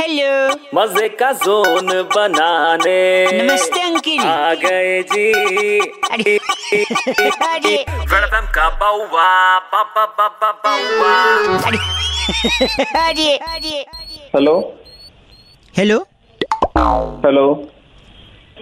Hello मज़े का zone बनाने। नमस्ते अंकिल। आ गए जी। अरे अरे। वेलकम का बाउवा बाबा बाबा बाउवा। अरे अरे अरे। हेलो। हेलो। हेलो।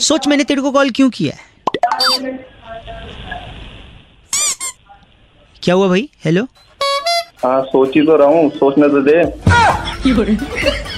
सोच मैंने तेरे को कॉल क्यों किया? क्या हुआ भाई? हेलो। हाँ सोच ही तो रहा हूँ। सोचने तो दे।